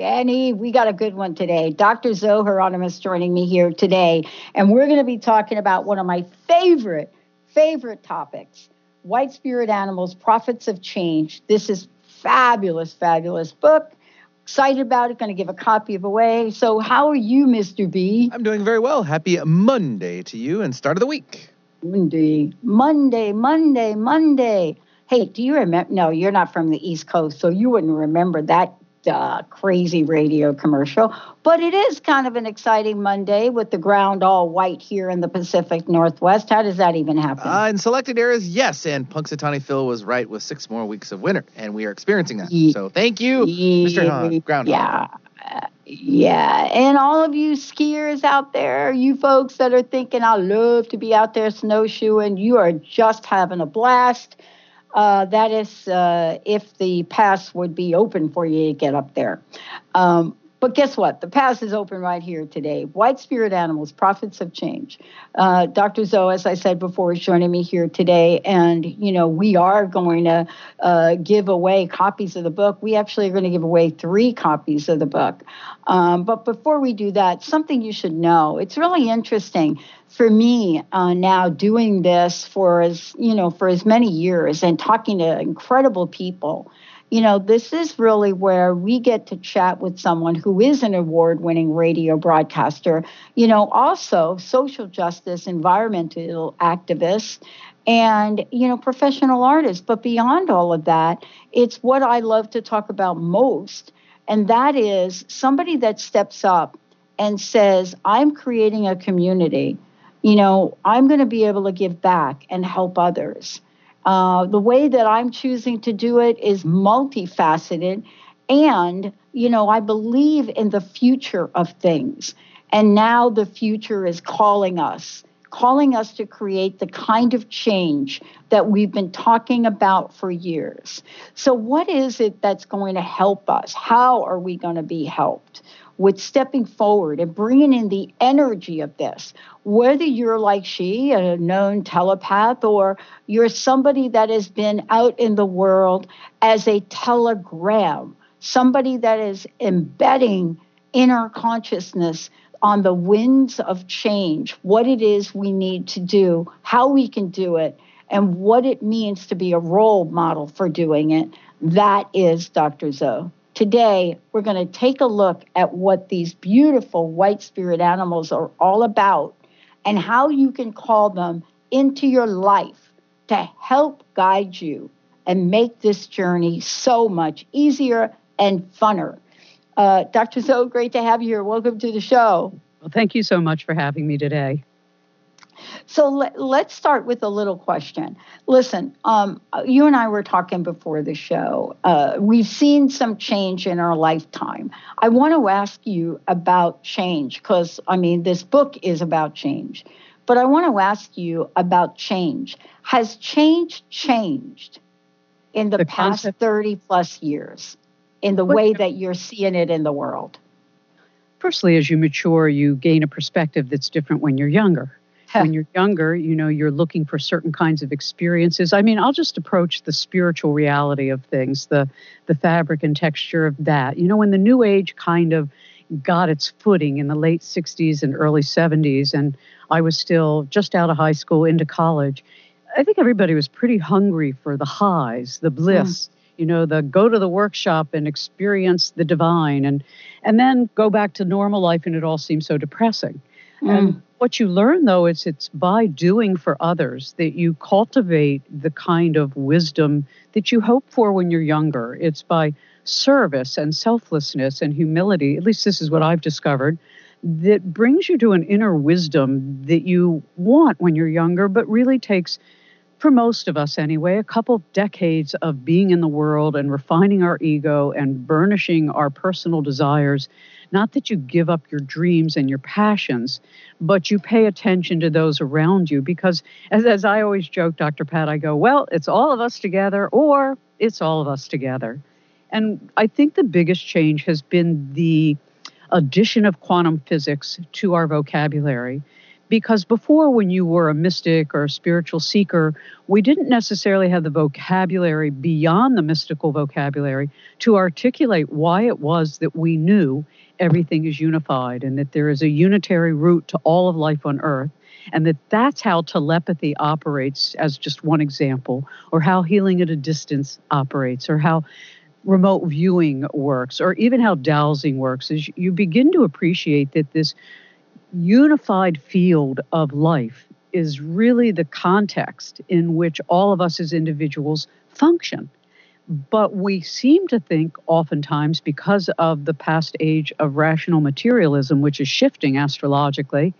Benny, we got a good one today. Dr. Zoe Hieronimus joining me here today, and we're going to be talking about one of my favorite, favorite topics: white spirit animals, prophets of change. This is fabulous, fabulous book. Excited about it. Going to give a copy of away. So, how are you, Mr. B? I'm doing very well. Happy Monday to you and start of the week. Monday, Monday, Monday, Monday. Hey, do you remember? No, you're not from the East Coast, so you wouldn't remember that uh, crazy radio commercial. But it is kind of an exciting Monday with the ground all white here in the Pacific Northwest. How does that even happen? Uh, in selected areas, yes. And Punxsutawney Phil was right with six more weeks of winter, and we are experiencing that. Ye- so thank you, Mr. Hahn, Groundhog. Yeah. Uh, Yeah, and all of you skiers out there, you folks that are thinking, I love to be out there snowshoeing, you are just having a blast. Uh, that is uh, if the pass would be open for you to get up there. Um, but guess what? The pass is open right here today. White Spirit Animals, Prophets of Change. Uh, Dr. Zoe, as I said before, is joining me here today. And, you know, we are going to uh, give away copies of the book. We actually are going to give away three copies of the book. Um, but before we do that, something you should know. It's really interesting for me uh, now doing this for as, you know, for as many years and talking to incredible people you know, this is really where we get to chat with someone who is an award winning radio broadcaster, you know, also social justice, environmental activist, and, you know, professional artist. But beyond all of that, it's what I love to talk about most. And that is somebody that steps up and says, I'm creating a community. You know, I'm going to be able to give back and help others. Uh, the way that I'm choosing to do it is multifaceted. And, you know, I believe in the future of things. And now the future is calling us, calling us to create the kind of change that we've been talking about for years. So, what is it that's going to help us? How are we going to be helped? With stepping forward and bringing in the energy of this, whether you're like she, a known telepath, or you're somebody that has been out in the world as a telegram, somebody that is embedding inner consciousness on the winds of change, what it is we need to do, how we can do it, and what it means to be a role model for doing it. That is Dr. Zoe. Today, we're going to take a look at what these beautiful white spirit animals are all about and how you can call them into your life to help guide you and make this journey so much easier and funner. Uh, Dr. Zoe, great to have you here. Welcome to the show. Well, thank you so much for having me today. So let, us start with a little question. Listen, um, you and I were talking before the show. Uh, we've seen some change in our lifetime. I want to ask you about change because, I mean, this book is about change. But I want to ask you about change. Has change changed in the, The past concept- 30 plus years in the way that you're seeing it in the world? Firstly, as you mature, you gain a perspective that's different when you're younger. when you're younger, you know, you're looking for certain kinds of experiences. I mean, I'll just approach the spiritual reality of things, the the fabric and texture of that. You know, when the new age kind of got its footing in the late 60s and early 70s and I was still just out of high school into college, I think everybody was pretty hungry for the highs, the bliss. Mm you know the go to the workshop and experience the divine and and then go back to normal life and it all seems so depressing mm. and what you learn though is it's by doing for others that you cultivate the kind of wisdom that you hope for when you're younger it's by service and selflessness and humility at least this is what i've discovered that brings you to an inner wisdom that you want when you're younger but really takes for most of us anyway, a couple decades of being in the world and refining our ego and burnishing our personal desires. Not that you give up your dreams and your passions, but you pay attention to those around you because, as, as I always joke, Dr. Pat, I go, well, it's all of us together or it's all of us together. And I think the biggest change has been the addition of quantum physics to our vocabulary because before when you were a mystic or a spiritual seeker we didn't necessarily have the vocabulary beyond the mystical vocabulary to articulate why it was that we knew everything is unified and that there is a unitary root to all of life on earth and that that's how telepathy operates as just one example or how healing at a distance operates or how remote viewing works or even how dowsing works is you begin to appreciate that this unified field of life is really the context in which all of us as individuals function. But we seem to think oftentimes, because of the past age of rational materialism, which is shifting astrologically,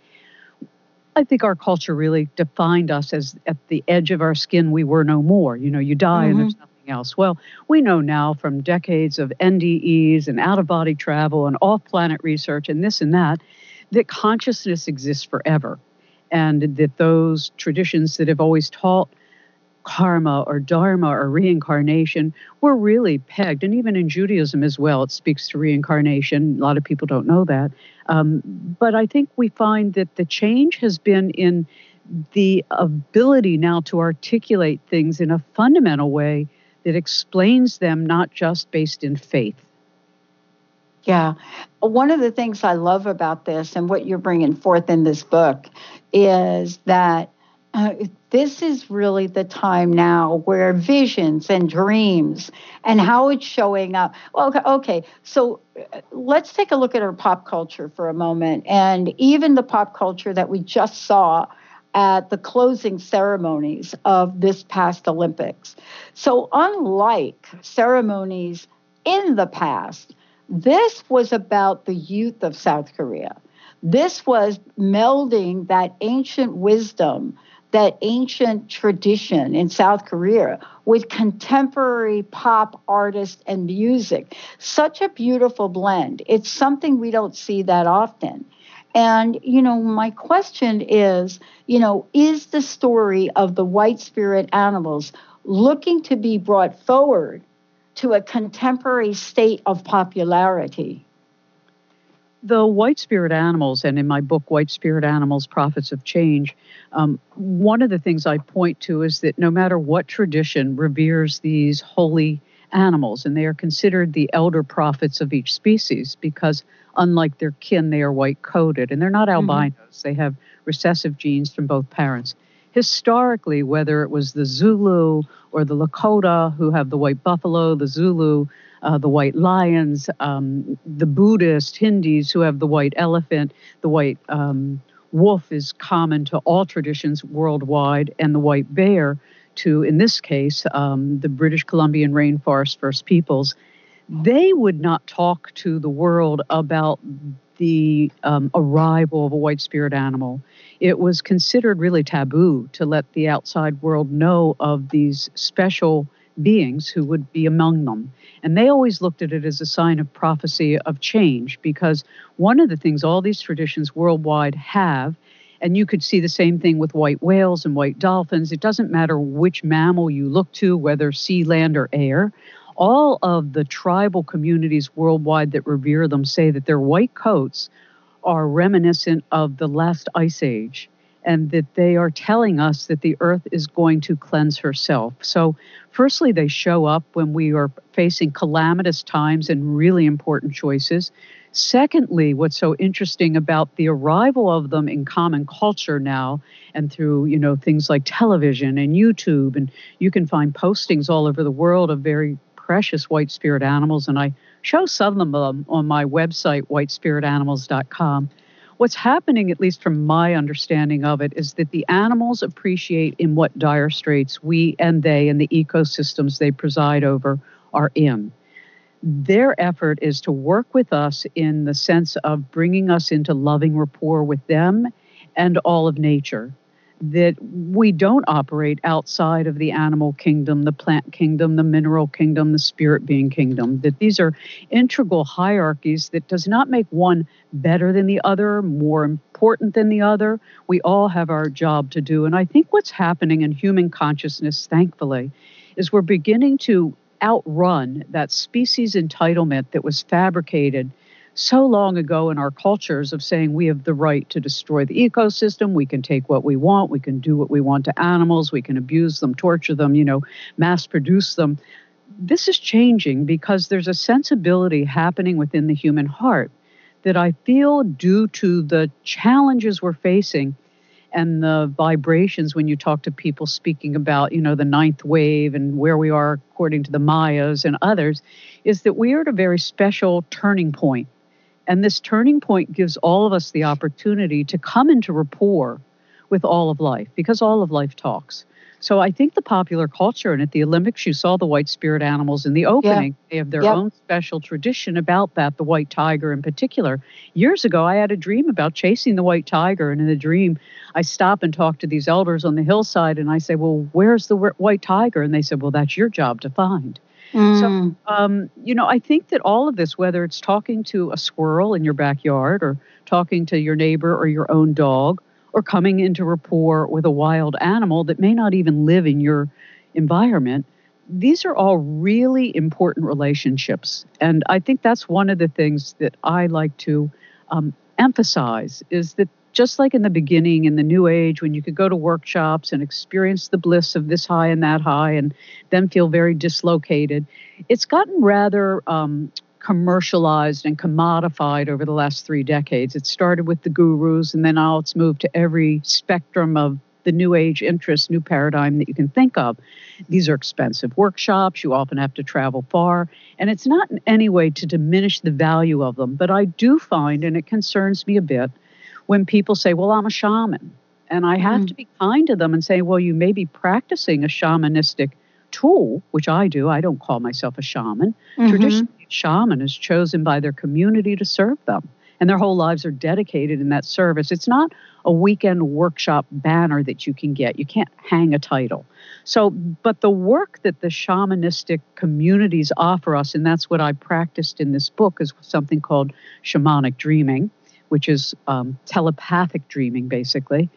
I think our culture really defined us as at the edge of our skin, we were no more. You know, you die mm-hmm. and there's nothing else. Well, we know now from decades of NDEs and out of body travel and off planet research and this and that that consciousness exists forever and that those traditions that have always taught karma or dharma or reincarnation were really pegged and even in judaism as well it speaks to reincarnation. A lot of people don't know that. Um, but i think we find that the change has been in the ability now to articulate things in a fundamental way that explains them not just based in faith yeah. One of the things I love about this and what you're bringing forth in this book is that uh, this is really the time now where visions and dreams and how it's showing up. Okay, okay, so uh, let's take a look at our pop culture for a moment, and even the pop culture that we just saw at the closing ceremonies of this past Olympics. So, unlike ceremonies in the past, this was about the youth of South Korea. This was melding that ancient wisdom, that ancient tradition in South Korea with contemporary pop artists and music. Such a beautiful blend. It's something we don't see that often. And, you know, my question is, you know, is the story of the white spirit animals looking to be brought forward to a contemporary state of popularity. The white spirit animals, and in my book, White Spirit Animals Prophets of Change, um, one of the things I point to is that no matter what tradition reveres these holy animals, and they are considered the elder prophets of each species because, unlike their kin, they are white coated and they're not mm-hmm. albinos. Mm-hmm. They have recessive genes from both parents historically, whether it was the Zulu or the Lakota who have the white buffalo, the Zulu, uh, the white lions, um, the Buddhist Hindus who have the white elephant, the white um, wolf is common to all traditions worldwide, and the white bear to, in this case, um, the British Columbian Rainforest First Peoples. They would not talk to the world about the um, arrival of a white spirit animal it was considered really taboo to let the outside world know of these special beings who would be among them. And they always looked at it as a sign of prophecy of change because one of the things all these traditions worldwide have, and you could see the same thing with white whales and white dolphins, it doesn't matter which mammal you look to, whether sea, land, or air. All of the tribal communities worldwide that revere them say that their white coats are reminiscent of the last ice age and that they are telling us that the earth is going to cleanse herself. So, firstly, they show up when we are facing calamitous times and really important choices. Secondly, what's so interesting about the arrival of them in common culture now and through, you know, things like television and YouTube and you can find postings all over the world of very precious white spirit animals and I show some of them on my website whitespiritanimals.com what's happening, at least from my understanding of it, is that the animals appreciate in what dire straits we and they and the ecosystems they preside over are in. Their effort is to work with us in the sense of bringing us into loving rapport with them and all of nature that we don't operate outside of the animal kingdom, the plant kingdom, the mineral kingdom, the spirit being kingdom, that these are integral hierarchies that does not make one better than the other, more important than the other. We all have our job to do. And I think what's happening in human consciousness, thankfully, is we're beginning to outrun that species entitlement that was fabricated so long ago in our cultures of saying we have the right to destroy the ecosystem, we can take what we want, we can do what we want to animals, we can abuse them, torture them, you know, mass produce them. This is changing because there's a sensibility happening within the human heart that I feel due to the challenges we're facing and the vibrations when you talk to people speaking about, you know, the ninth wave and where we are according to the Mayas and others, is that we are at a very special turning point and this turning point gives all of us the opportunity to come into rapport with all of life because all of life talks. So I think the popular culture and at the Olympics, you saw the white spirit animals in the opening. Yeah. They have their own special tradition about that, the white tiger in particular. Years ago, I had a dream about chasing the white tiger. And in the dream, I stop and talk to these elders on the hillside and I say, Well, where's the white tiger? And they said, Well, that's your job to find. Mm. So, um, you know, I think that all of this, whether it's talking to a squirrel in your backyard or talking to your neighbor or your own dog or coming into rapport with a wild animal that may not even live in your environment, these are all really important relationships. And I think that's one of the things that I like to um, emphasize is that just like in the beginning in the new age when you could go to workshops and experience the bliss of this high and that high and then feel very dislocated it's gotten rather um, commercialized and commodified over the last three decades it started with the gurus and then now it's moved to every spectrum of the new age interest, new paradigm that you can think of. These are expensive workshops. You often have to travel far. And it's not in any way to diminish the value of them, but I do find, and it concerns me a bit, when people say, Well, I'm a shaman. And I have mm-hmm. to be kind to them and say, Well, you may be practicing a shamanistic tool, which I do. I don't call myself a shaman. Mm-hmm. Traditionally, a shaman is chosen by their community to serve them, and their whole lives are dedicated in that service. It's not a weekend workshop banner that you can get. You can't hang a title. So, but the work that the shamanistic communities offer us, and that's what I practiced in this book, is something called shamanic dreaming which is um, telepathic dreaming, basically,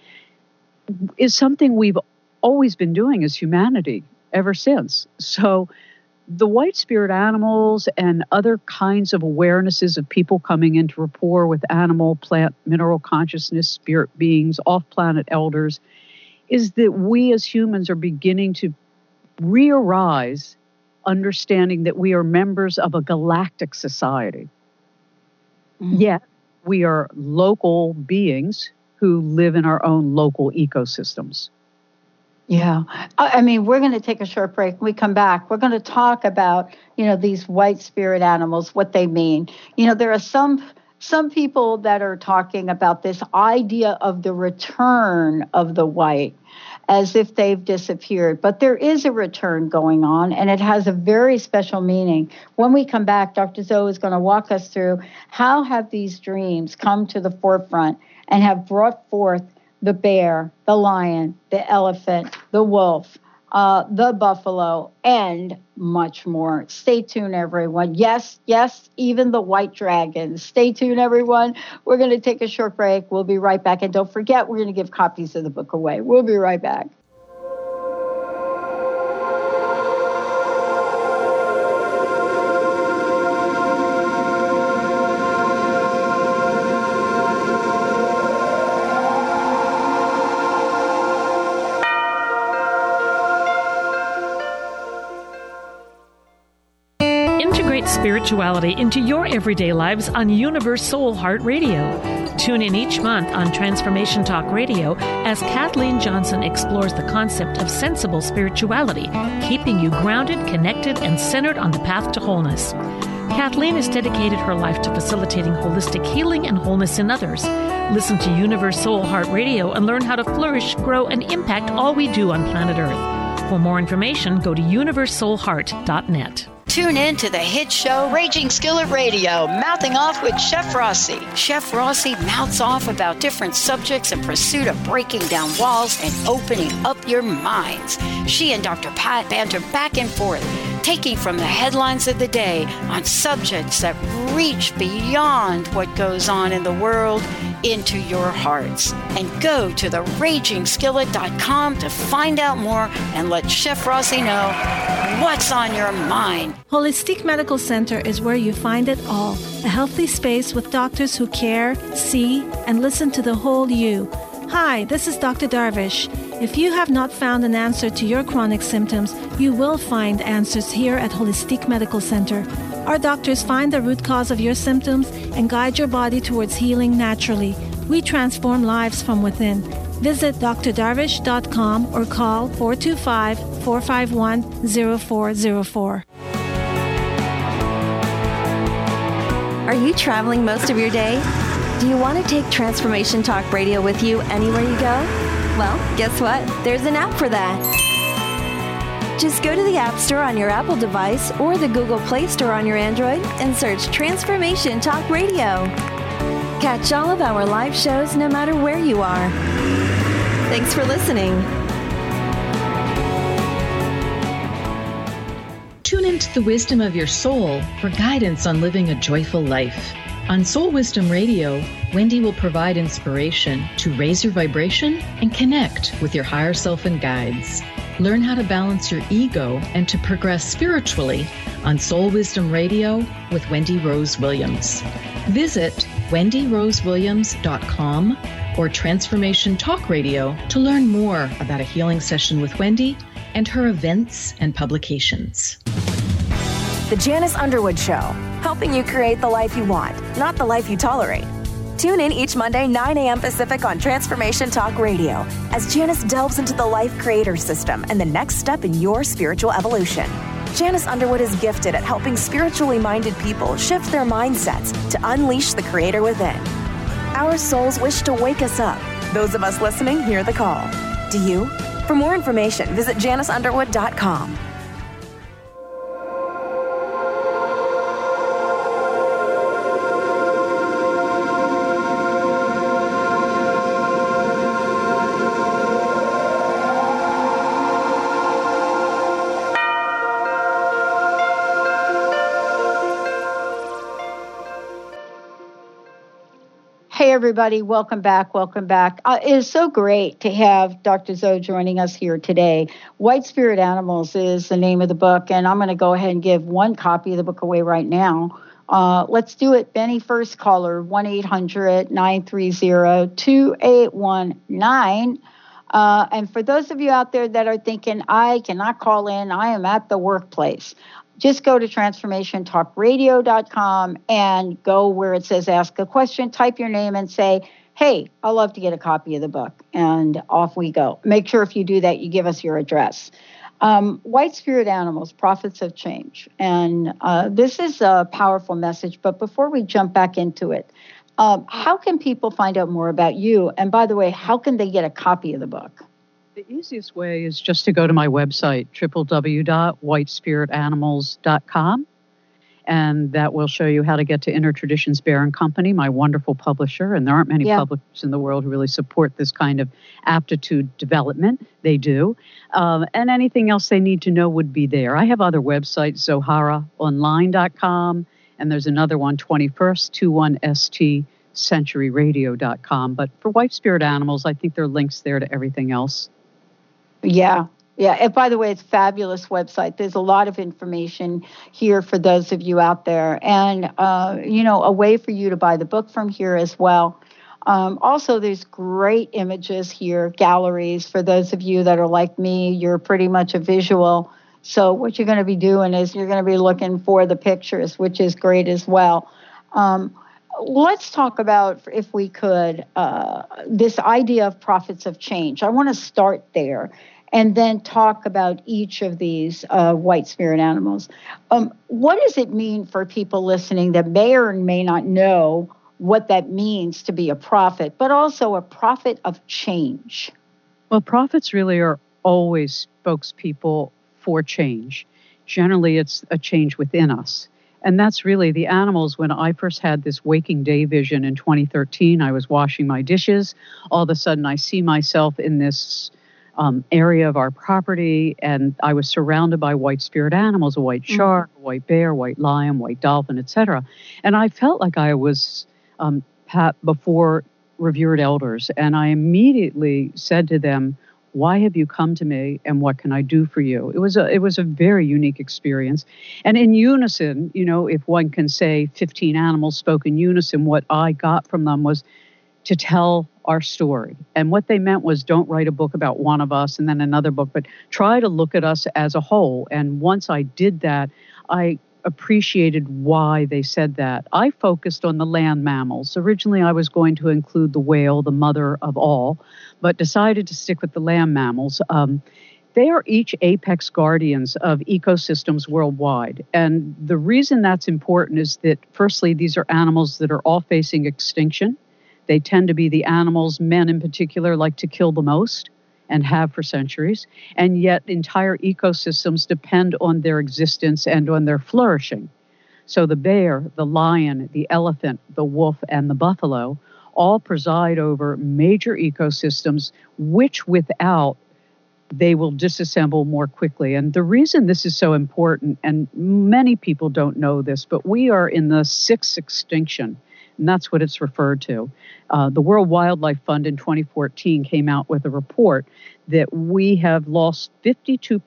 is something we've always been doing as humanity ever since. So, the white spirit animals and other kinds of awarenesses of people coming into rapport with animal, plant, mineral consciousness, spirit beings, off planet elders, is that we as humans are beginning to re arise understanding that we are members of a galactic society. Mm-hmm. Yet, we are local beings who live in our own local ecosystems. Yeah. I mean, we're going to take a short break. When we come back, we're going to talk about, you know, these white spirit animals, what they mean. You know, there are some some people that are talking about this idea of the return of the white as if they've disappeared. But there is a return going on, and it has a very special meaning. When we come back, Dr. Zoe is going to walk us through how have these dreams come to the forefront and have brought forth the bear, the lion, the elephant, the wolf, uh, the buffalo, and much more. Stay tuned, everyone. Yes, yes, even the white dragon. Stay tuned, everyone. We're going to take a short break. We'll be right back. And don't forget, we're going to give copies of the book away. We'll be right back. Spirituality into your everyday lives on Universe Soul Heart Radio. Tune in each month on Transformation Talk Radio as Kathleen Johnson explores the concept of sensible spirituality, keeping you grounded, connected, and centered on the path to wholeness. Kathleen has dedicated her life to facilitating holistic healing and wholeness in others. Listen to Universe Soul Heart Radio and learn how to flourish, grow, and impact all we do on planet Earth. For more information, go to universesoulheart.net. Tune in to the hit show Raging Skillet Radio, mouthing off with Chef Rossi. Chef Rossi mouths off about different subjects in pursuit of breaking down walls and opening up your minds. She and Dr. Pat banter back and forth, taking from the headlines of the day on subjects that reach beyond what goes on in the world into your hearts. And go to theragingskillet.com to find out more and let Chef Rossi know what's on your mind. Holistic Medical Center is where you find it all a healthy space with doctors who care, see, and listen to the whole you. Hi, this is Dr. Darvish. If you have not found an answer to your chronic symptoms, you will find answers here at Holistic Medical Center. Our doctors find the root cause of your symptoms and guide your body towards healing naturally. We transform lives from within. Visit drdarvish.com or call 425 451 0404. Are you traveling most of your day? Do you want to take Transformation Talk Radio with you anywhere you go? Well, guess what? There's an app for that. Just go to the App Store on your Apple device or the Google Play Store on your Android and search Transformation Talk Radio. Catch all of our live shows no matter where you are. Thanks for listening. Tune into the wisdom of your soul for guidance on living a joyful life. On Soul Wisdom Radio, Wendy will provide inspiration to raise your vibration and connect with your higher self and guides. Learn how to balance your ego and to progress spiritually on Soul Wisdom Radio with Wendy Rose Williams. Visit wendyrosewilliams.com or Transformation Talk Radio to learn more about a healing session with Wendy and her events and publications. The Janice Underwood Show, helping you create the life you want, not the life you tolerate. Tune in each Monday, 9 a.m. Pacific on Transformation Talk Radio as Janice delves into the Life Creator System and the next step in your spiritual evolution. Janice Underwood is gifted at helping spiritually minded people shift their mindsets to unleash the Creator within. Our souls wish to wake us up. Those of us listening hear the call. Do you? For more information, visit janiceunderwood.com. everybody. Welcome back. Welcome back. Uh, it is so great to have Dr. Zoe joining us here today. White Spirit Animals is the name of the book, and I'm going to go ahead and give one copy of the book away right now. Uh, let's do it. Benny, first caller, 1 800 930 2819. Uh, and for those of you out there that are thinking, I cannot call in, I am at the workplace, just go to transformationtalkradio.com and go where it says ask a question, type your name and say, hey, I'd love to get a copy of the book. And off we go. Make sure if you do that, you give us your address. Um, White Spirit Animals, Prophets of Change. And uh, this is a powerful message. But before we jump back into it, um, how can people find out more about you? And by the way, how can they get a copy of the book? The easiest way is just to go to my website, www.whitespiritanimals.com. And that will show you how to get to Inner Traditions Bear and Company, my wonderful publisher. And there aren't many yeah. publishers in the world who really support this kind of aptitude development. They do. Um, and anything else they need to know would be there. I have other websites, zoharaonline.com, and there's another one, 21st21st centuryradio.com. But for White Spirit Animals, I think there are links there to everything else. Yeah. Yeah. And by the way, it's fabulous website. There's a lot of information here for those of you out there. And, uh, you know, a way for you to buy the book from here as well. Um, also, there's great images here, galleries. For those of you that are like me, you're pretty much a visual So what you're going to be doing is you're going to be looking for the pictures, which is great as well. Um, let's talk about, if we could, uh, this idea of prophets of change. I want to start there and then talk about each of these uh, white spirit animals. Um, what does it mean for people listening that may or may not know what that means to be a prophet, but also a prophet of change? Well, prophets really are always spokespeople for change. Generally, it's a change within us. And that's really the animals. When I first had this waking day vision in 2013, I was washing my dishes. All of a sudden, I see myself in this um, area of our property, and I was surrounded by white spirit animals a white mm-hmm. shark, mm-hmm. a white bear, white lion, white dolphin, etc. And I felt like I was um, before revered elders, and I immediately said to them, why have you come to me and what can i do for you it was a it was a very unique experience and in unison you know if one can say 15 animals spoke in unison what i got from them was to tell our story and what they meant was don't write a book about one of us and then another book but try to look at us as a whole and once i did that i appreciated why they said that. I focused on the land mammals. Originally, I was going to include the whale, the mother of all, but decided to stick with the land mammals. Um, they are each apex guardians of ecosystems worldwide. And the reason that's important is that, firstly, these are animals that are all facing extinction. They tend to be the animals, men in particular, like to kill the most and have for centuries, and yet entire ecosystems depend on their existence and on their flourishing. So the bear, the lion, the elephant, the wolf, and the buffalo all preside over major ecosystems, which without they will disassemble more quickly. And the reason this is so important, and many people don't know this, but we are in the sixth extinction and that's what it's referred to. Uh, the World Wildlife Fund in 2014 came out with a report that we have lost 52%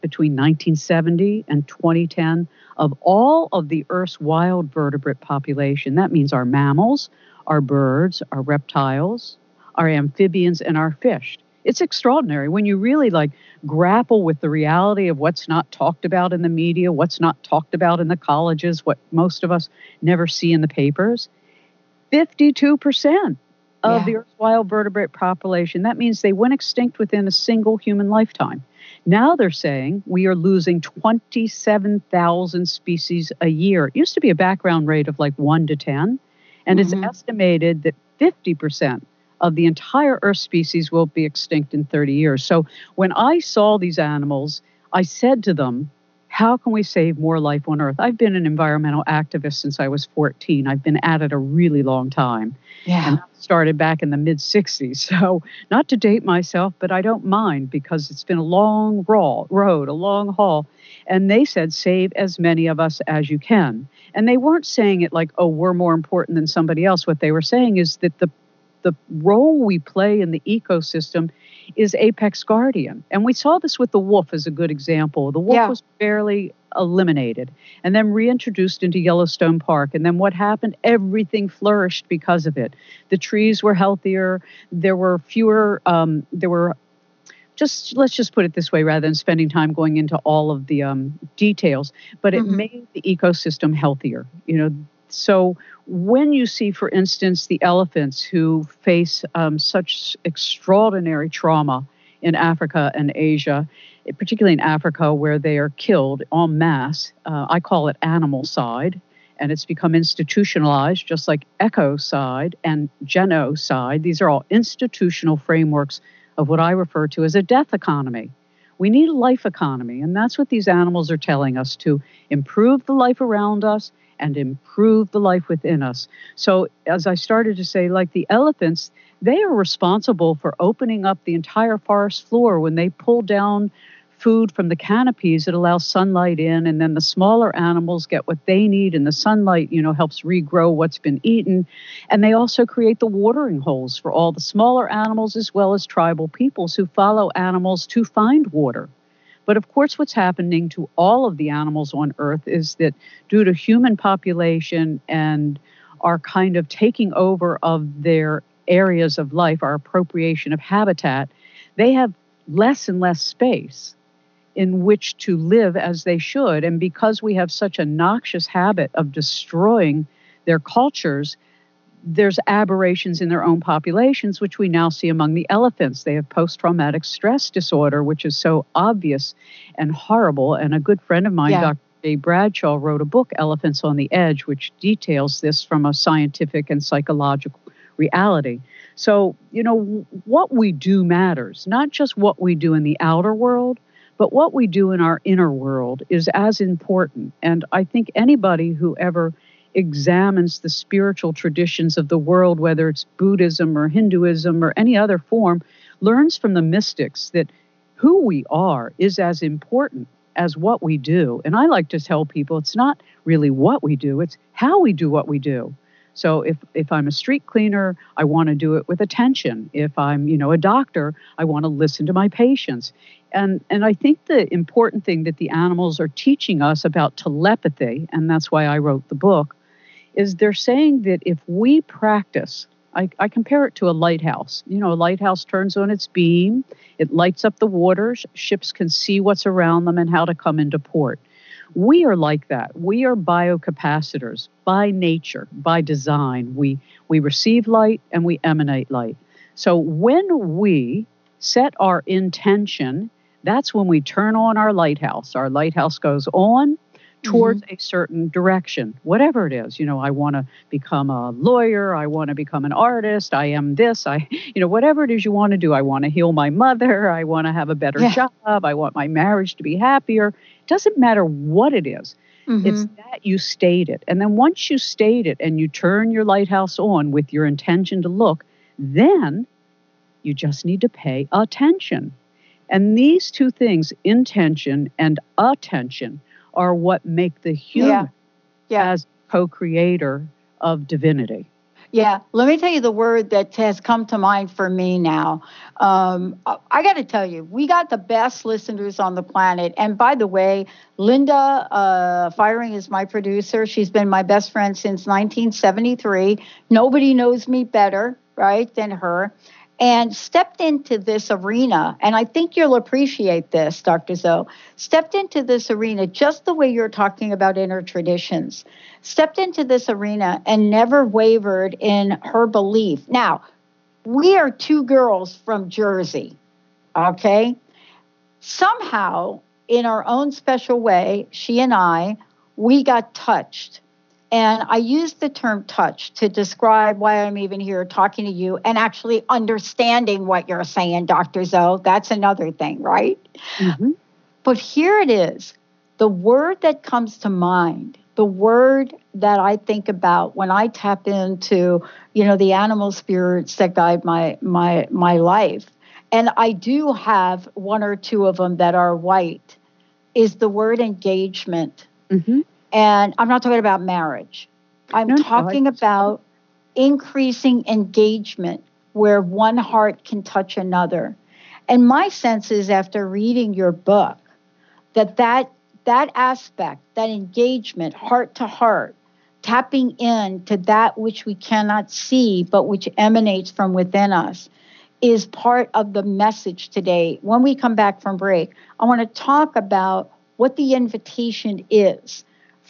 between 1970 and 2010 of all of the Earth's wild vertebrate population. That means our mammals, our birds, our reptiles, our amphibians, and our fish. It's extraordinary when you really like grapple with the reality of what's not talked about in the media, what's not talked about in the colleges, what most of us never see in the papers 52% of yeah. the Earth's wild vertebrate population. That means they went extinct within a single human lifetime. Now they're saying we are losing 27,000 species a year. It used to be a background rate of like 1 to 10, and mm-hmm. it's estimated that 50% of the entire Earth species will be extinct in 30 years. So when I saw these animals, I said to them, how can we save more life on Earth? I've been an environmental activist since I was 14. I've been at it a really long time. Yeah. And started back in the mid 60s. So, not to date myself, but I don't mind because it's been a long raw road, a long haul. And they said, save as many of us as you can. And they weren't saying it like, oh, we're more important than somebody else. What they were saying is that the the role we play in the ecosystem is apex guardian. And we saw this with the wolf as a good example. The wolf yeah. was barely eliminated and then reintroduced into Yellowstone Park. And then what happened? Everything flourished because of it. The trees were healthier. There were fewer, um, there were just let's just put it this way rather than spending time going into all of the um, details but it mm-hmm. made the ecosystem healthier you know so when you see, for instance, the elephants who face um, such extraordinary trauma in Africa and Asia, particularly in Africa where they are killed en masse, uh, I call it animalcide. And it's become institutionalized, just like ecocide and genocide. These are all institutional frameworks of what I refer to as a death economy. We need a life economy, and that's what these animals are telling us to improve the life around us and improve the life within us. So, as I started to say, like the elephants, they are responsible for opening up the entire forest floor when they pull down food from the canopies it allows sunlight in and then the smaller animals get what they need and the sunlight you know helps regrow what's been eaten and they also create the watering holes for all the smaller animals as well as tribal peoples who follow animals to find water but of course, what's happening to all of the animals on Earth is that due to human population and our kind of taking over of their areas of life, our appropriation of habitat, they have less and less space. In which to live as they should. And because we have such a noxious habit of destroying their cultures, there's aberrations in their own populations, which we now see among the elephants. They have post traumatic stress disorder, which is so obvious and horrible. And a good friend of mine, yeah. Dr. Jay Bradshaw, wrote a book, Elephants on the Edge, which details this from a scientific and psychological reality. So, you know, what we do matters, not just what we do in the outer world, but what we do in our inner world is as important. And I think anybody who ever examines the spiritual traditions of the world, whether it's Buddhism or Hinduism or any other form, learns from the mystics that who we are is as important as what we do. And I like to tell people it's not really what we do, it's how we do what we do. So if if I'm a street cleaner, I want to do it with attention. If I'm, you know, a doctor, I want to listen to my patients. And and I think the important thing that the animals are teaching us about telepathy, and that's why I wrote the book, is they're saying that if we practice, I, I compare it to a lighthouse. You know, a lighthouse turns on its beam, it lights up the waters, ships can see what's around them and how to come into port. We are like that. We are biocapacitors by nature, by design. We we receive light and we emanate light. So when we set our intention, that's when we turn on our lighthouse. Our lighthouse goes on towards mm-hmm. a certain direction, whatever it is. You know, I want to become a lawyer, I want to become an artist, I am this, I, you know, whatever it is you want to do. I want to heal my mother, I want to have a better yeah. job, I want my marriage to be happier. It doesn't matter what it is. Mm-hmm. It's that you state it. And then once you state it and you turn your lighthouse on with your intention to look, then you just need to pay attention. And these two things, intention and attention, are what make the human yeah. Yeah. as co-creator of divinity. Yeah, let me tell you the word that has come to mind for me now. Um, I got to tell you, we got the best listeners on the planet. And by the way, Linda uh, Firing is my producer. She's been my best friend since 1973. Nobody knows me better, right, than her and stepped into this arena. And I think you'll appreciate this, Dr. Zoe. Stepped into this arena just the way you're talking about inner traditions. Stepped into this arena and never wavered in her belief. Now, we are two girls from Jersey, okay? Somehow, in our own special way, she and I, we got touched and I use the term touch to describe why I'm even here talking to you and actually understanding what you're saying, Dr. Zoe. That's another thing, right? Mm-hmm. But here it is the word that comes to mind, the word that I think about when I tap into, you know, the animal spirits that guide my my my life. And I do have one or two of them that are white, is the word engagement. Mm-hmm. And I'm not talking about marriage. I'm no, talking about increasing engagement where one heart can touch another. And my sense is after reading your book that that, that aspect, that engagement, heart to heart, tapping in to that which we cannot see but which emanates from within us is part of the message today. When we come back from break, I want to talk about what the invitation is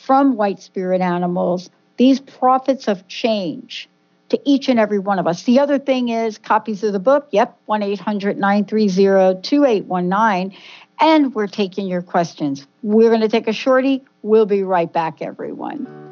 from white spirit animals, these prophets of change to each and every one of us. The other thing is copies of the book. Yep, 1 800 930 2819. And we're taking your questions. We're going to take a shorty. We'll be right back, everyone.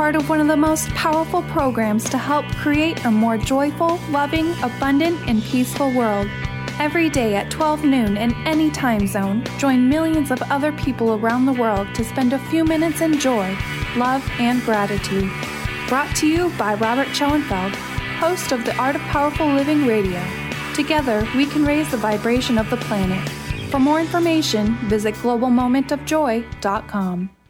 Part of one of the most powerful programs to help create a more joyful, loving, abundant, and peaceful world. Every day at 12 noon in any time zone, join millions of other people around the world to spend a few minutes in joy, love, and gratitude. Brought to you by Robert Schoenfeld, host of the Art of Powerful Living Radio. Together, we can raise the vibration of the planet. For more information, visit globalmomentofjoy.com.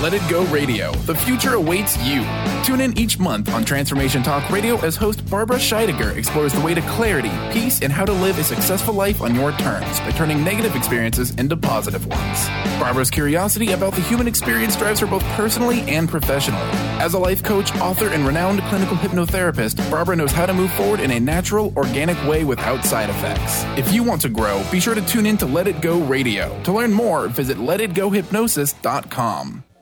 Let It Go Radio. The future awaits you. Tune in each month on Transformation Talk Radio as host Barbara Scheidegger explores the way to clarity, peace, and how to live a successful life on your terms by turning negative experiences into positive ones. Barbara's curiosity about the human experience drives her both personally and professionally. As a life coach, author, and renowned clinical hypnotherapist, Barbara knows how to move forward in a natural, organic way without side effects. If you want to grow, be sure to tune in to Let It Go Radio. To learn more, visit letitgohypnosis.com.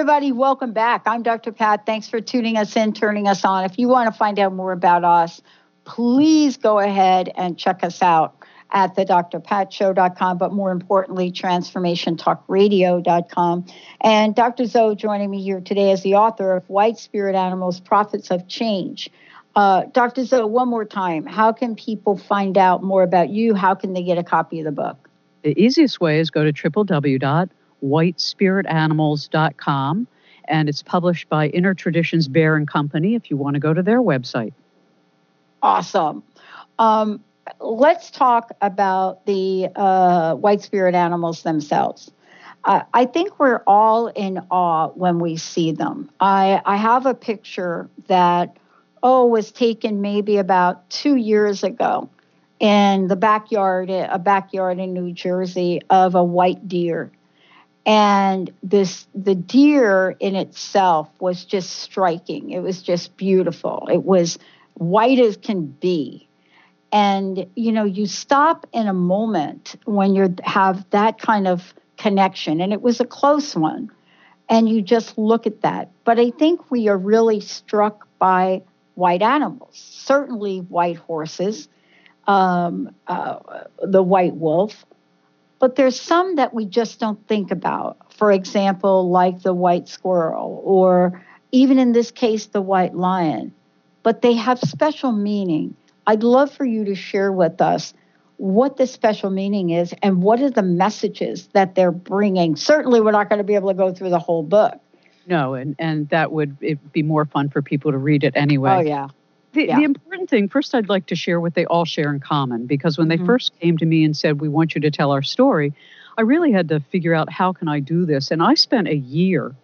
everybody, welcome back. I'm Dr. Pat. Thanks for tuning us in, turning us on. If you want to find out more about us, please go ahead and check us out at the drpatshow.com, but more importantly, transformationtalkradio.com. And Dr. Zoe joining me here today as the author of White Spirit Animals Prophets of Change. Uh, Dr. Zoe, one more time, how can people find out more about you? How can they get a copy of the book? The easiest way is go to www.whitespiritanimals.com and it's published by Inner Traditions Bear and Company if you want to go to their website. Awesome. Um, let's talk about the uh, white spirit animals themselves. Uh, I think we're all in awe when we see them. I, I have a picture that, oh, was taken maybe about two years ago in the backyard, a backyard in New Jersey, of a white deer. And this the deer in itself was just striking. It was just beautiful. It was white as can be and you know you stop in a moment when you have that kind of connection and it was a close one and you just look at that but i think we are really struck by white animals certainly white horses um, uh, the white wolf but there's some that we just don't think about for example like the white squirrel or even in this case the white lion but they have special meaning I'd love for you to share with us what the special meaning is and what are the messages that they're bringing. Certainly, we're not going to be able to go through the whole book. No, and, and that would it be more fun for people to read it anyway. Oh, yeah. The, yeah. the important thing, first, I'd like to share what they all share in common because when Mm-hmm. they first came to me and said, We want you to tell our story, I really had to figure out how can I do this. And I spent a year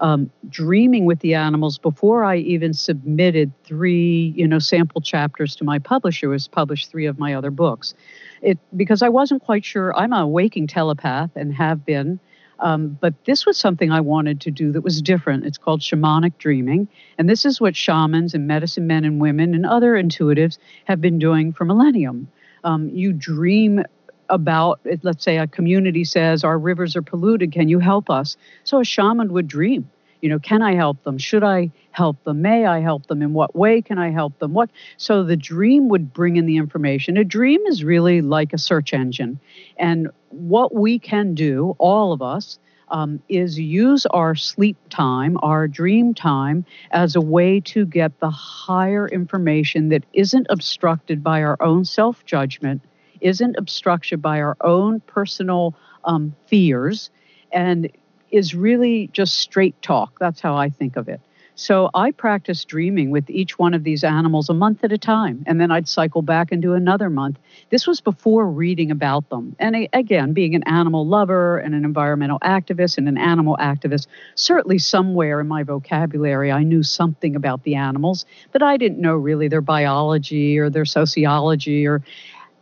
um, dreaming with the animals before I even submitted three, you know, sample chapters to my publisher. Was published three of my other books, it because I wasn't quite sure. I'm a waking telepath and have been. Um, but this was something I wanted to do that was different. It's called shamanic dreaming. And this is what shamans and medicine men and women and other intuitives have been doing for millennium. Um, you dream about, let's say, a community says, Our rivers are polluted. Can you help us? So a shaman would dream you know can i help them? Should i help them? May i help them? In what way can i help them? What so the dream would bring in the information. A dream is really like a search engine. And what we can do, all of us, um, is use our sleep time, our dream time, as a way to get the higher information that isn't obstructed by our own self judgment, isn't obstructed by our own personal um, fears, and is really just straight talk. That's how I think of it. So I practiced dreaming with each one of these animals a month at a time, and then I'd cycle back and do another month. This was before reading about them. And again, being an animal lover and an environmental activist and an animal activist, certainly somewhere in my vocabulary I knew something about the animals, but I didn't know really their biology or their sociology or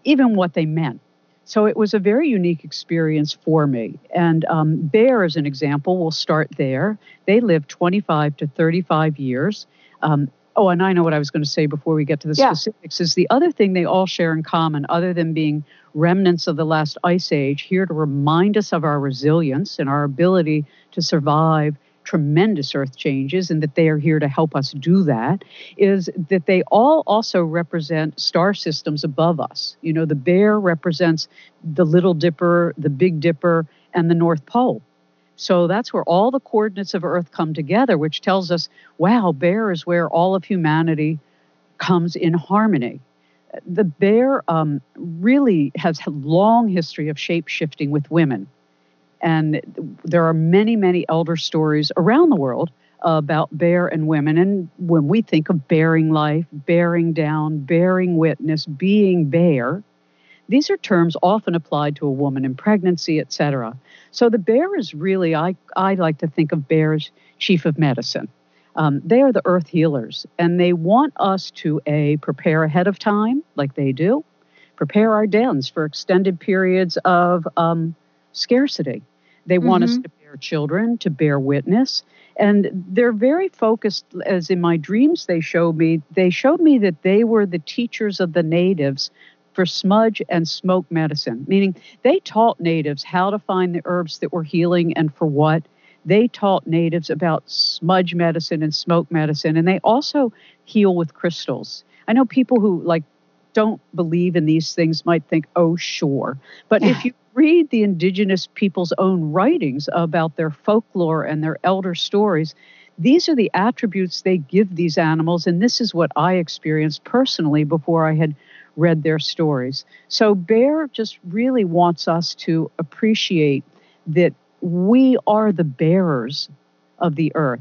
even what they meant. So it was a very unique experience for me. And um, bear, as an example, we'll start there. They live 25 to 35 years. Um, oh, and I know what I was going to say before we get to the yeah. specifics is the other thing they all share in common, other than being remnants of the last ice age, here to remind us of our resilience and our ability to survive tremendous earth changes and that they are here to help us do that is that they all also represent star systems above us. You know, the bear represents the Little Dipper, the Big Dipper, and the North Pole. So that's where all the coordinates of Earth come together, which tells us, wow, bear is where all of humanity comes in harmony. The bear um, really has a long history of shape shifting with women. And there are many, many elder stories around the world about bear and women. And when we think of bearing life, bearing down, bearing witness, being bear, these are terms often applied to a woman in pregnancy, etc. So the bear is really, I, I like to think of bears chief of medicine. Um, they are the earth healers, and they want us to a prepare ahead of time, like they do, prepare our dens for extended periods of um, scarcity. They want mm-hmm. us to bear children, to bear witness. And they're very focused, as in my dreams they showed me, they showed me that they were the teachers of the natives for smudge and smoke medicine, meaning they taught natives how to find the herbs that were healing and for what. They taught natives about smudge medicine and smoke medicine, and they also heal with crystals. I know people who like don't believe in these things might think, oh, sure. But if you read the indigenous people's own writings about their folklore and their elder stories, these are the attributes they give these animals. And this is what I experienced personally before I had read their stories. So, Bear just really wants us to appreciate that we are the bearers of the earth.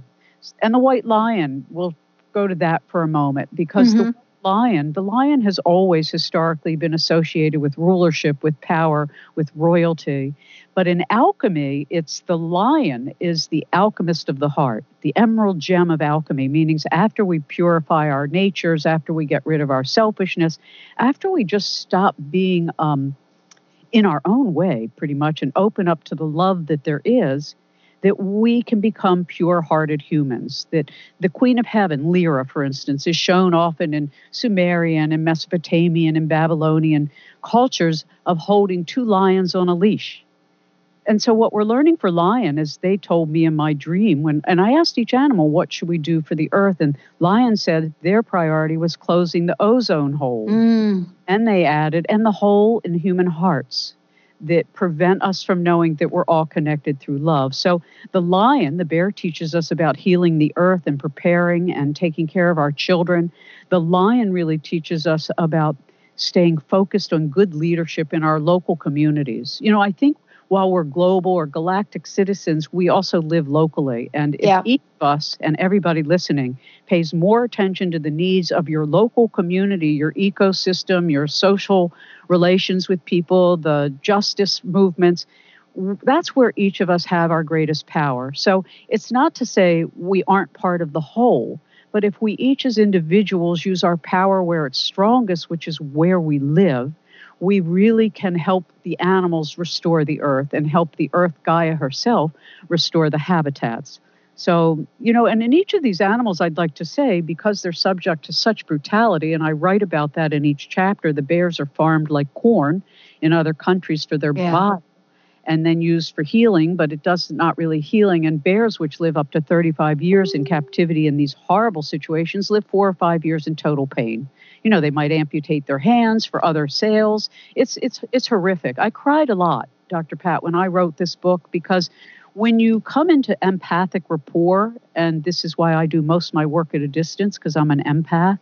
And the white lion, we'll go to that for a moment because mm-hmm. the lion, the lion has always historically been associated with rulership, with power, with royalty. But in alchemy, it's the lion is the alchemist of the heart, the emerald gem of alchemy, meaning after we purify our natures, after we get rid of our selfishness, after we just stop being um, in our own way, pretty much, and open up to the love that there is, that we can become pure hearted humans. That the Queen of Heaven, Lyra, for instance, is shown often in Sumerian and Mesopotamian and Babylonian cultures of holding two lions on a leash. And so what we're learning for lion is they told me in my dream when and I asked each animal what should we do for the earth and lion said their priority was closing the ozone hole. Mm. And they added and the hole in human hearts that prevent us from knowing that we're all connected through love. So the lion, the bear, teaches us about healing the earth and preparing and taking care of our children. The lion really teaches us about staying focused on good leadership in our local communities. You know, I think while we're global or galactic citizens, we also live locally. And if yeah. each of us and everybody listening pays more attention to the needs of your local community, your ecosystem, your social relations with people, the justice movements, that's where each of us have our greatest power. So it's not to say we aren't part of the whole, but if we each as individuals use our power where it's strongest, which is where we live, we really can help the animals restore the earth and help the earth Gaia herself restore the habitats. So, you know, and in each of these animals, I'd like to say, because they're subject to such brutality, and I write about that in each chapter, the bears are farmed like corn in other countries for their yeah. body and then used for healing, but it does not really healing. And bears, which live up to 35 years in captivity in these horrible situations, live four or five years in total pain. You know, they might amputate their hands for other sales. It's it's it's horrific. I cried a lot, Dr. Pat, when I wrote this book because when you come into empathic rapport, and this is why I do most of my work at a distance because I'm an empath,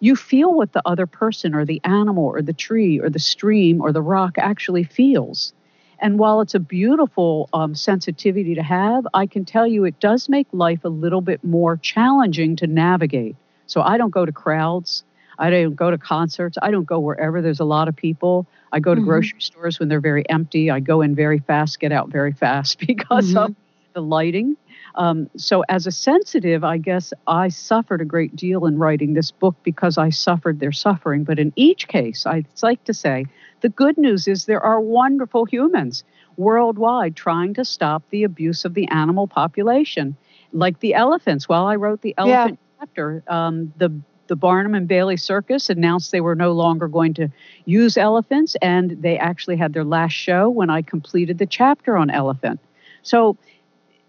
you feel what the other person or the animal or the tree or the stream or the rock actually feels. And while it's a beautiful um, sensitivity to have, I can tell you it does make life a little bit more challenging to navigate. So I don't go to crowds. I don't go to concerts. I don't go wherever there's a lot of people. I go to mm-hmm. grocery stores when they're very empty. I go in very fast, get out very fast because mm-hmm. of the lighting. Um, so, as a sensitive, I guess I suffered a great deal in writing this book because I suffered their suffering. But in each case, I'd like to say the good news is there are wonderful humans worldwide trying to stop the abuse of the animal population, like the elephants. While I wrote the elephant yeah. chapter, um, the the Barnum and Bailey Circus announced they were no longer going to use elephants, and they actually had their last show when I completed the chapter on elephant. So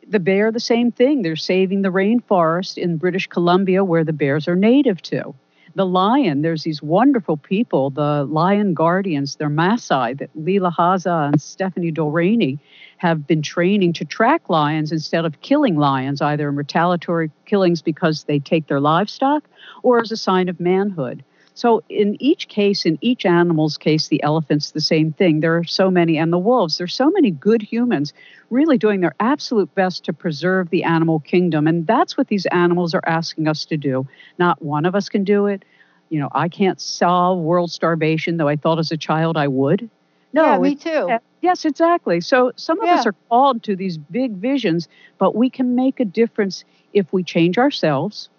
the bear, the same thing. They're saving the rainforest in British Columbia where the bears are native to the lion, there's these wonderful people, the lion guardians, they're Maasai, that Leela Hazzah and Stephanie Dolrenry have been training to track lions instead of killing lions, either in retaliatory killings because they take their livestock or as a sign of manhood. So, in each case, in each animal's case, the elephant's the same thing. There are so many, and the wolves, there's so many good humans really doing their absolute best to preserve the animal kingdom. And that's what these animals are asking us to do. Not one of us can do it. You know, I can't solve world starvation, though I thought as a child I would. No, yeah, me too. Yes, exactly. So some of yeah. us are called to these big visions, but we can make a difference if we change ourselves,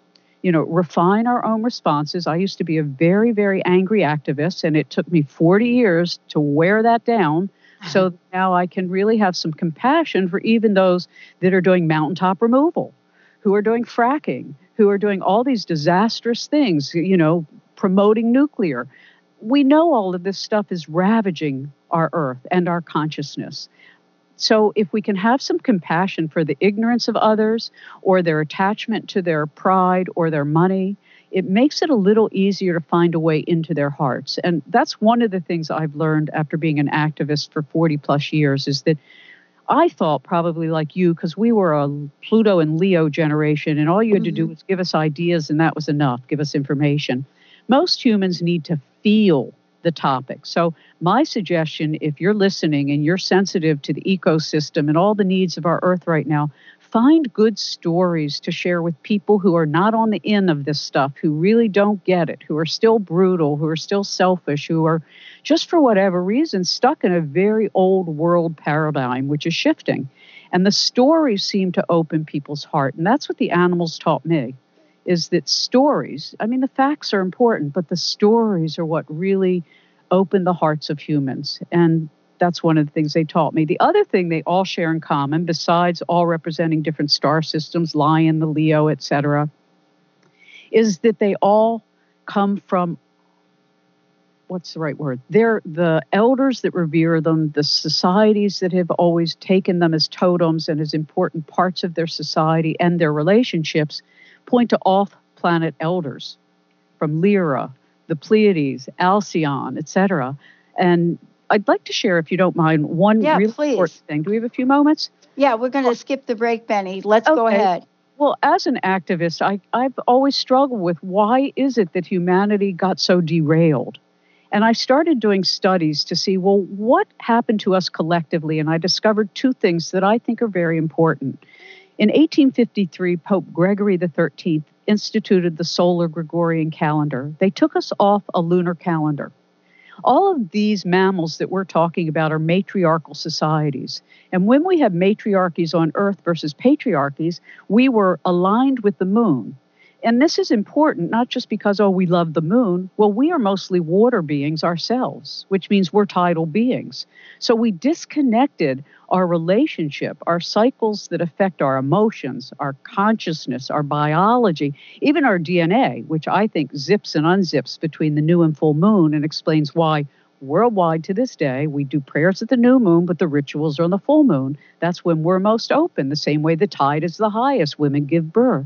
you know, refine our own responses. I used to be a very, very angry activist, and it took me 40 years to wear that down. So now I can really have some compassion for even those that are doing mountaintop removal, who are doing fracking, who are doing all these disastrous things, you know, promoting nuclear. We know all of this stuff is ravaging our earth and our consciousness. So, if we can have some compassion for the ignorance of others or their attachment to their pride or their money, it makes it a little easier to find a way into their hearts. And that's one of the things I've learned after being an activist for 40 plus years is that I thought probably like you, because we were a Pluto and Leo generation, and all you had to do mm-hmm. was give us ideas, and that was enough, give us information. Most humans need to feel the topic. So, my suggestion if you're listening and you're sensitive to the ecosystem and all the needs of our earth right now, find good stories to share with people who are not on the end of this stuff, who really don't get it, who are still brutal, who are still selfish, who are just for whatever reason stuck in a very old world paradigm, which is shifting. And the stories seem to open people's heart. And that's what the animals taught me is that stories, I mean, the facts are important, but the stories are what really open the hearts of humans. And that's one of the things they taught me. The other thing they all share in common, besides all representing different star systems, Lion, the Leo, etc., is that they all come from what's the right word? They're the elders that revere them, the societies that have always taken them as totems and as important parts of their society and their relationships point to off planet elders from Lyra, the Pleiades, Alcyon, etc. And I'd like to share, if you don't mind, one yeah, really please. important thing. Do we have a few moments? Yeah, we're going to skip the break, Benny. Let's okay. go ahead. Well, as an activist, I, I've always struggled with why is it that humanity got so derailed? And I started doing studies to see, well, what happened to us collectively? And I discovered two things that I think are very important. In 1853, Pope Gregory XIII instituted the solar Gregorian calendar. They took us off a lunar calendar. All of these mammals that we're talking about are matriarchal societies. And when we have matriarchies on Earth versus patriarchies, we were aligned with the moon. And this is important, not just because, oh, we love the moon. Well, we are mostly water beings ourselves, which means we're tidal beings. So we disconnected our relationship, our cycles that affect our emotions, our consciousness, our biology, even our DNA, which I think zips and unzips between the new and full moon and explains why worldwide to this day we do prayers at the new moon, but the rituals are on the full moon. That's when we're most open, the same way the tide is the highest, women give birth.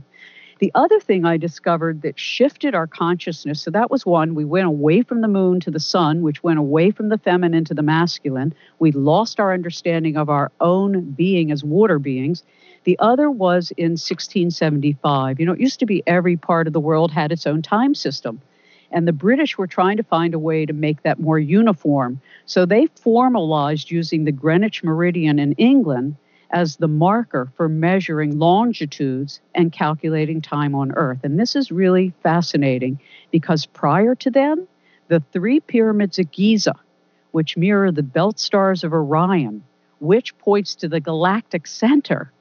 The other thing I discovered that shifted our consciousness so that was one, we went away from the moon to the sun, which went away from the feminine to the masculine. We lost our understanding of our own being as water beings. The other was in 1675. You know, it used to be every part of the world had its own time system. And the British were trying to find a way to make that more uniform. So they formalized using the Greenwich Meridian in England as the marker for measuring longitudes and calculating time on Earth. And this is really fascinating because prior to then, the three pyramids of Giza, which mirror the belt stars of Orion, which points to the galactic center,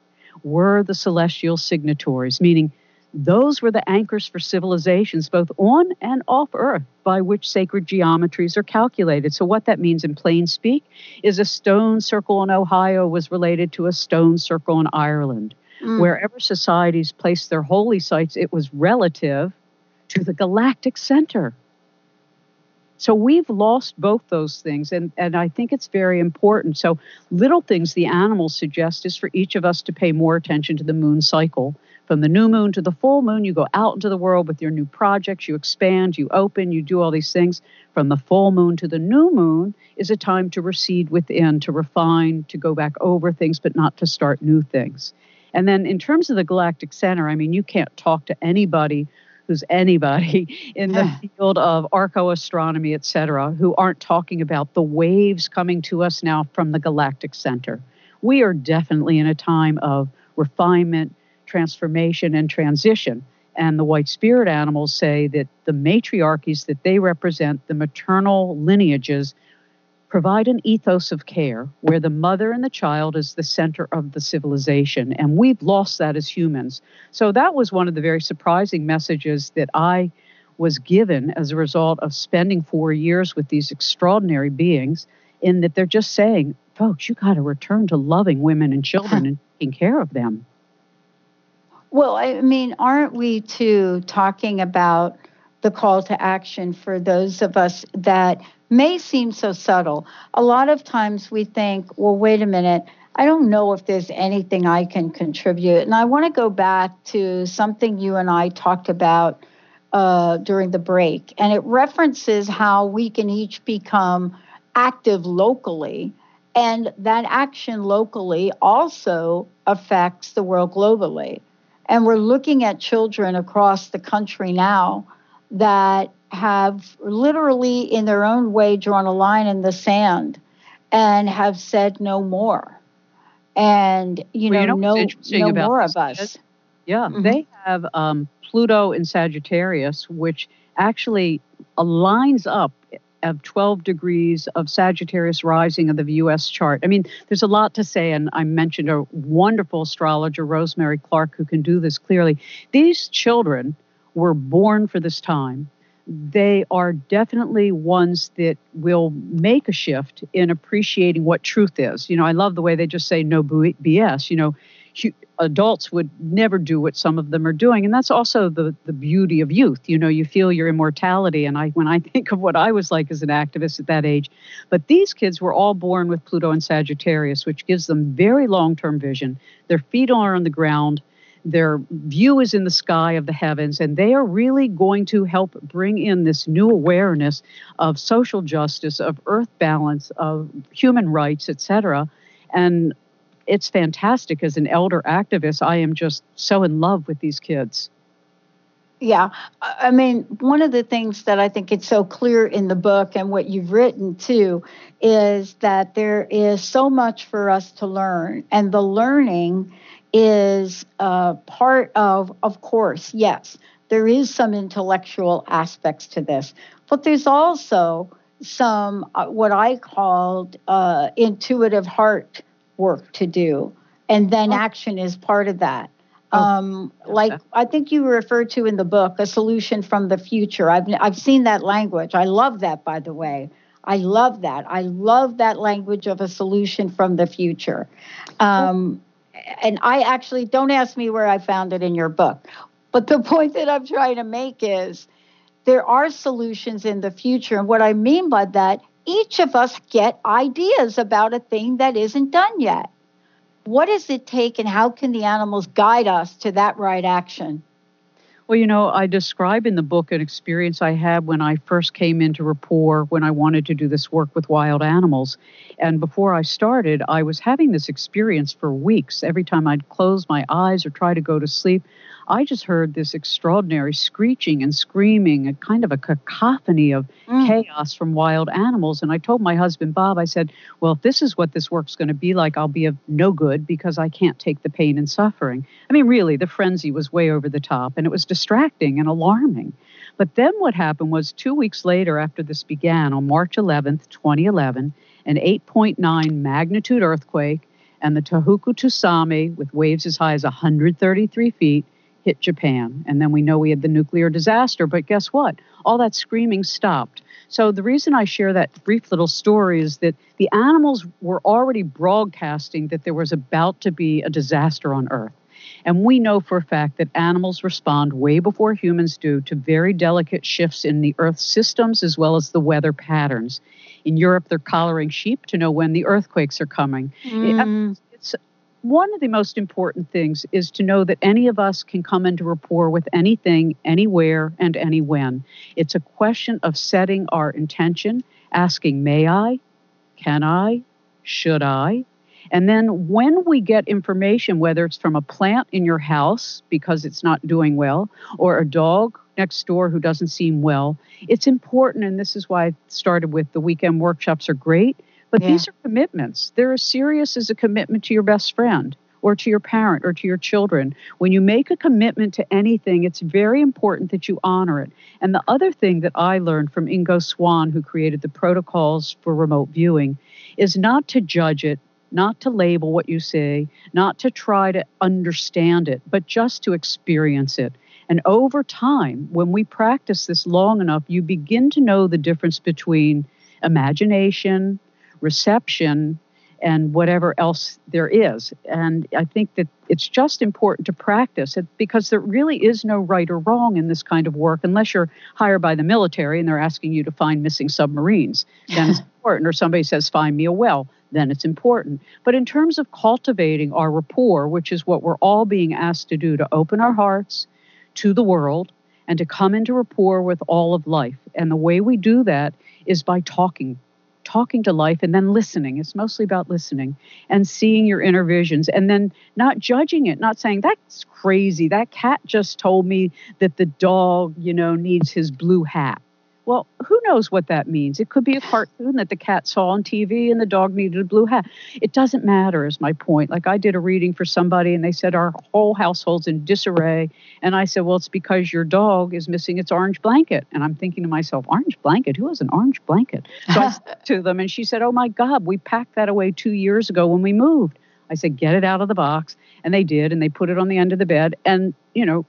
were the celestial signatories, meaning those were the anchors for civilizations, both on and off Earth, by which sacred geometries are calculated. So, what that means in plain speak is a stone circle in Ohio was related to a stone circle in Ireland. Mm. Wherever societies placed their holy sites, it was relative to the galactic center. So we've lost both those things, and, and I think it's very important. So, little things the animals suggest is for each of us to pay more attention to the moon cycle from the new moon to the full moon, you go out into the world with your new projects, you expand, you open, you do all these things. From the full moon to the new moon is a time to recede within, to refine, to go back over things, but not to start new things. And then in terms of the galactic center, I mean, you can't talk to anybody who's anybody in the field of archaeoastronomy, et cetera, who aren't talking about the waves coming to us now from the galactic center. We are definitely in a time of refinement, transformation and transition. And the white spirit animals say that the matriarchies that they represent, the maternal lineages, provide an ethos of care where the mother and the child is the center of the civilization. And we've lost that as humans. So that was one of the very surprising messages that I was given as a result of spending four years with these extraordinary beings, in that they're just saying, folks, you got to return to loving women and children and taking care of them. Well, I mean, aren't we too talking about the call to action for those of us that may seem so subtle? A lot of times we think, well, wait a minute, I don't know if there's anything I can contribute. And I want to go back to something you and I talked about uh, during the break, and it references how we can each become active locally. And that action locally also affects the world globally. And we're looking at children across the country now that have literally, in their own way, drawn a line in the sand and have said no more. And, you well, know, you know no, no more of us. Yeah, mm-hmm. they have um, Pluto in Sagittarius, which actually aligns up of 12 degrees of Sagittarius rising of the US chart. I mean, there's a lot to say, and I mentioned a wonderful astrologer, Rosemary Clark, who can do this clearly. These children were born for this time. They are definitely ones that will make a shift in appreciating what truth is. You know, I love the way they just say no BS. You know, adults would never do what some of them are doing. And that's also the the beauty of youth. You know you feel your immortality. And i when i think of what i was like as an activist at that age but these kids were all born with pluto and sagittarius which gives them very long-term vision. Their feet are on the ground. Their view is in the sky of the heavens. And they are really going to help bring in this new awareness of social justice of earth balance of human rights etc and it's fantastic as an elder activist. I am just so in love with these kids. Yeah. I mean, one of the things that I think it's so clear in the book and what you've written too is that there is so much for us to learn. And the learning is uh, part of, of course, yes, there is some intellectual aspects to this, but there's also some uh, what I called uh, intuitive heart work to do. And then oh. action is part of that. Um, like I think you referred to in the book, a solution from the future. I've I've seen that language. I love that, by the way. I love that. I love that language of a solution from the future. Um, and I actually don't ask me where I found it in your book, but the point that I'm trying to make is there are solutions in the future. And what I mean by that, each of us get ideas about a thing that isn't done yet. What does it take, and how can the animals guide us to that right action? Well, you know, I describe in the book an experience I had when I first came into rapport when I wanted to do this work with wild animals. And before I started, I was having this experience for weeks. Every time I'd close my eyes or try to go to sleep, I just heard this extraordinary screeching and screaming, a kind of a cacophony of mm. chaos from wild animals. And I told my husband, Bob, I said, Well, if this is what this work's going to be like, I'll be of no good because I can't take the pain and suffering. I mean, really, the frenzy was way over the top and it was distracting and alarming. But then what happened was two weeks later, after this began, on March 11th, 2011, an 8.9 magnitude earthquake and the Tohoku tsunami, with waves as high as 133 feet, hit Japan. And then we know we had the nuclear disaster. But guess what? All that screaming stopped. So the reason I share that brief little story is that the animals were already broadcasting that there was about to be a disaster on Earth. And we know for a fact that animals respond way before humans do to very delicate shifts in the Earth's systems as well as the weather patterns. In Europe, they're collaring sheep to know when the earthquakes are coming. Mm one of the most important things is to know that any of us can come into rapport with anything, anywhere, and any when. It's a question of setting our intention, asking, may I? Can I? Should I? And then when we get information, whether it's from a plant in your house because it's not doing well, or a dog next door who doesn't seem well, it's important. And this is why I started with the weekend workshops are great but yeah. these are commitments. They're as serious as a commitment to your best friend or to your parent or to your children. When you make a commitment to anything, it's very important that you honor it. And the other thing that I learned from Ingo Swann, who created the protocols for remote viewing, is not to judge it, not to label what you say, not to try to understand it, but just to experience it. And over time, when we practice this long enough, you begin to know the difference between imagination, reception and whatever else there is. And I think that it's just important to practice it because there really is no right or wrong in this kind of work unless you're hired by the military and they're asking you to find missing submarines. Then it's important. Or somebody says, find me a well. Then it's important. But in terms of cultivating our rapport, which is what we're all being asked to do, to open our hearts to the world and to come into rapport with all of life. And the way we do that is by talking talking to life and then listening. It's mostly about listening and seeing your inner visions and then not judging it, not saying, that's crazy. That cat just told me that the dog, you know, needs his blue hat. Well, who knows what that means? It could be a cartoon that the cat saw on TV and the dog needed a blue hat. It doesn't matter, is my point. Like I did a reading for somebody and they said our whole household's in disarray. And I said, well, it's because your dog is missing its orange blanket. And I'm thinking to myself, orange blanket? Who has an orange blanket? So I said to them and she said, oh my God, we packed that away two years ago when we moved. I said, get it out of the box. And they did. And they put it on the end of the bed. And, you know,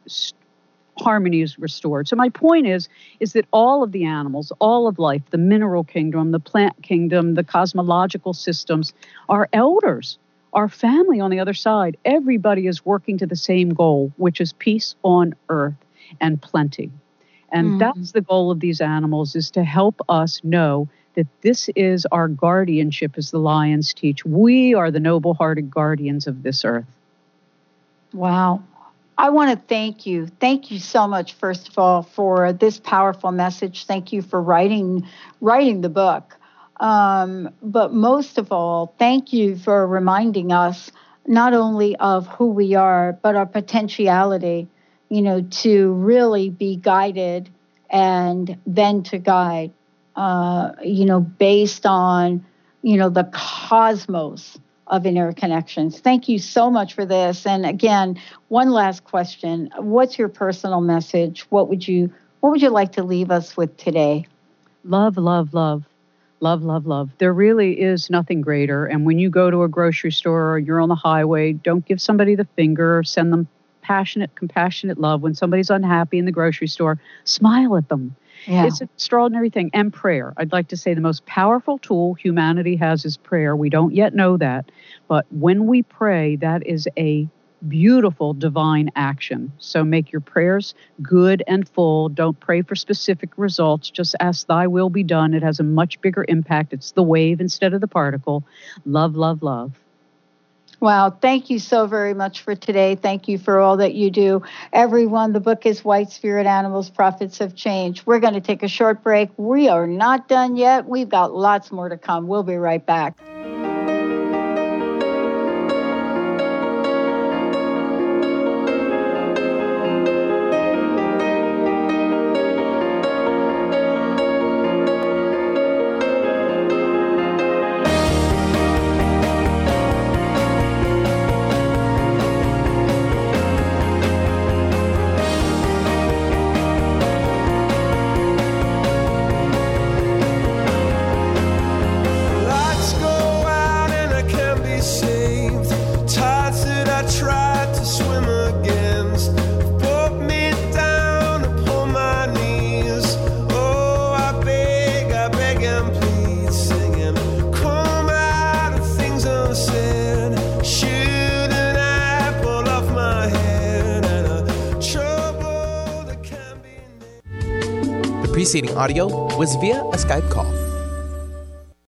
harmony is restored. So my point is is that all of the animals, all of life, the mineral kingdom, the plant kingdom, the cosmological systems are elders. Our family on the other side, everybody is working to the same goal, which is peace on earth and plenty. And mm. that's the goal of these animals is to help us know that this is our guardianship as the lions teach. We are the noble-hearted guardians of this earth. Wow. I want to thank you. Thank you so much, first of all, for this powerful message. Thank you for writing writing the book. Um, but most of all, thank you for reminding us not only of who we are, but our potentiality, you know, to really be guided and then to guide, uh, you know, based on, you know, the cosmos of interconnections. Thank you so much for this. And again, one last question. What's your personal message? What would you what would you like to leave us with today? Love, love, love. Love, love, love. There really is nothing greater. And when you go to a grocery store or you're on the highway, don't give somebody the finger send them passionate, compassionate love. When somebody's unhappy in the grocery store, smile at them. Yeah. It's an extraordinary thing. And prayer. I'd like to say the most powerful tool humanity has is prayer. We don't yet know that. But when we pray, that is a beautiful divine action. So make your prayers good and full. Don't pray for specific results. Just ask, Thy will be done. It has a much bigger impact. It's the wave instead of the particle. Love, love, love. Wow, thank you so very much for today. Thank you for all that you do. Everyone, the book is White Spirit Animals Prophets of Change. We're going to take a short break. We are not done yet. We've got lots more to come. We'll be right back. Audio was via a Skype call.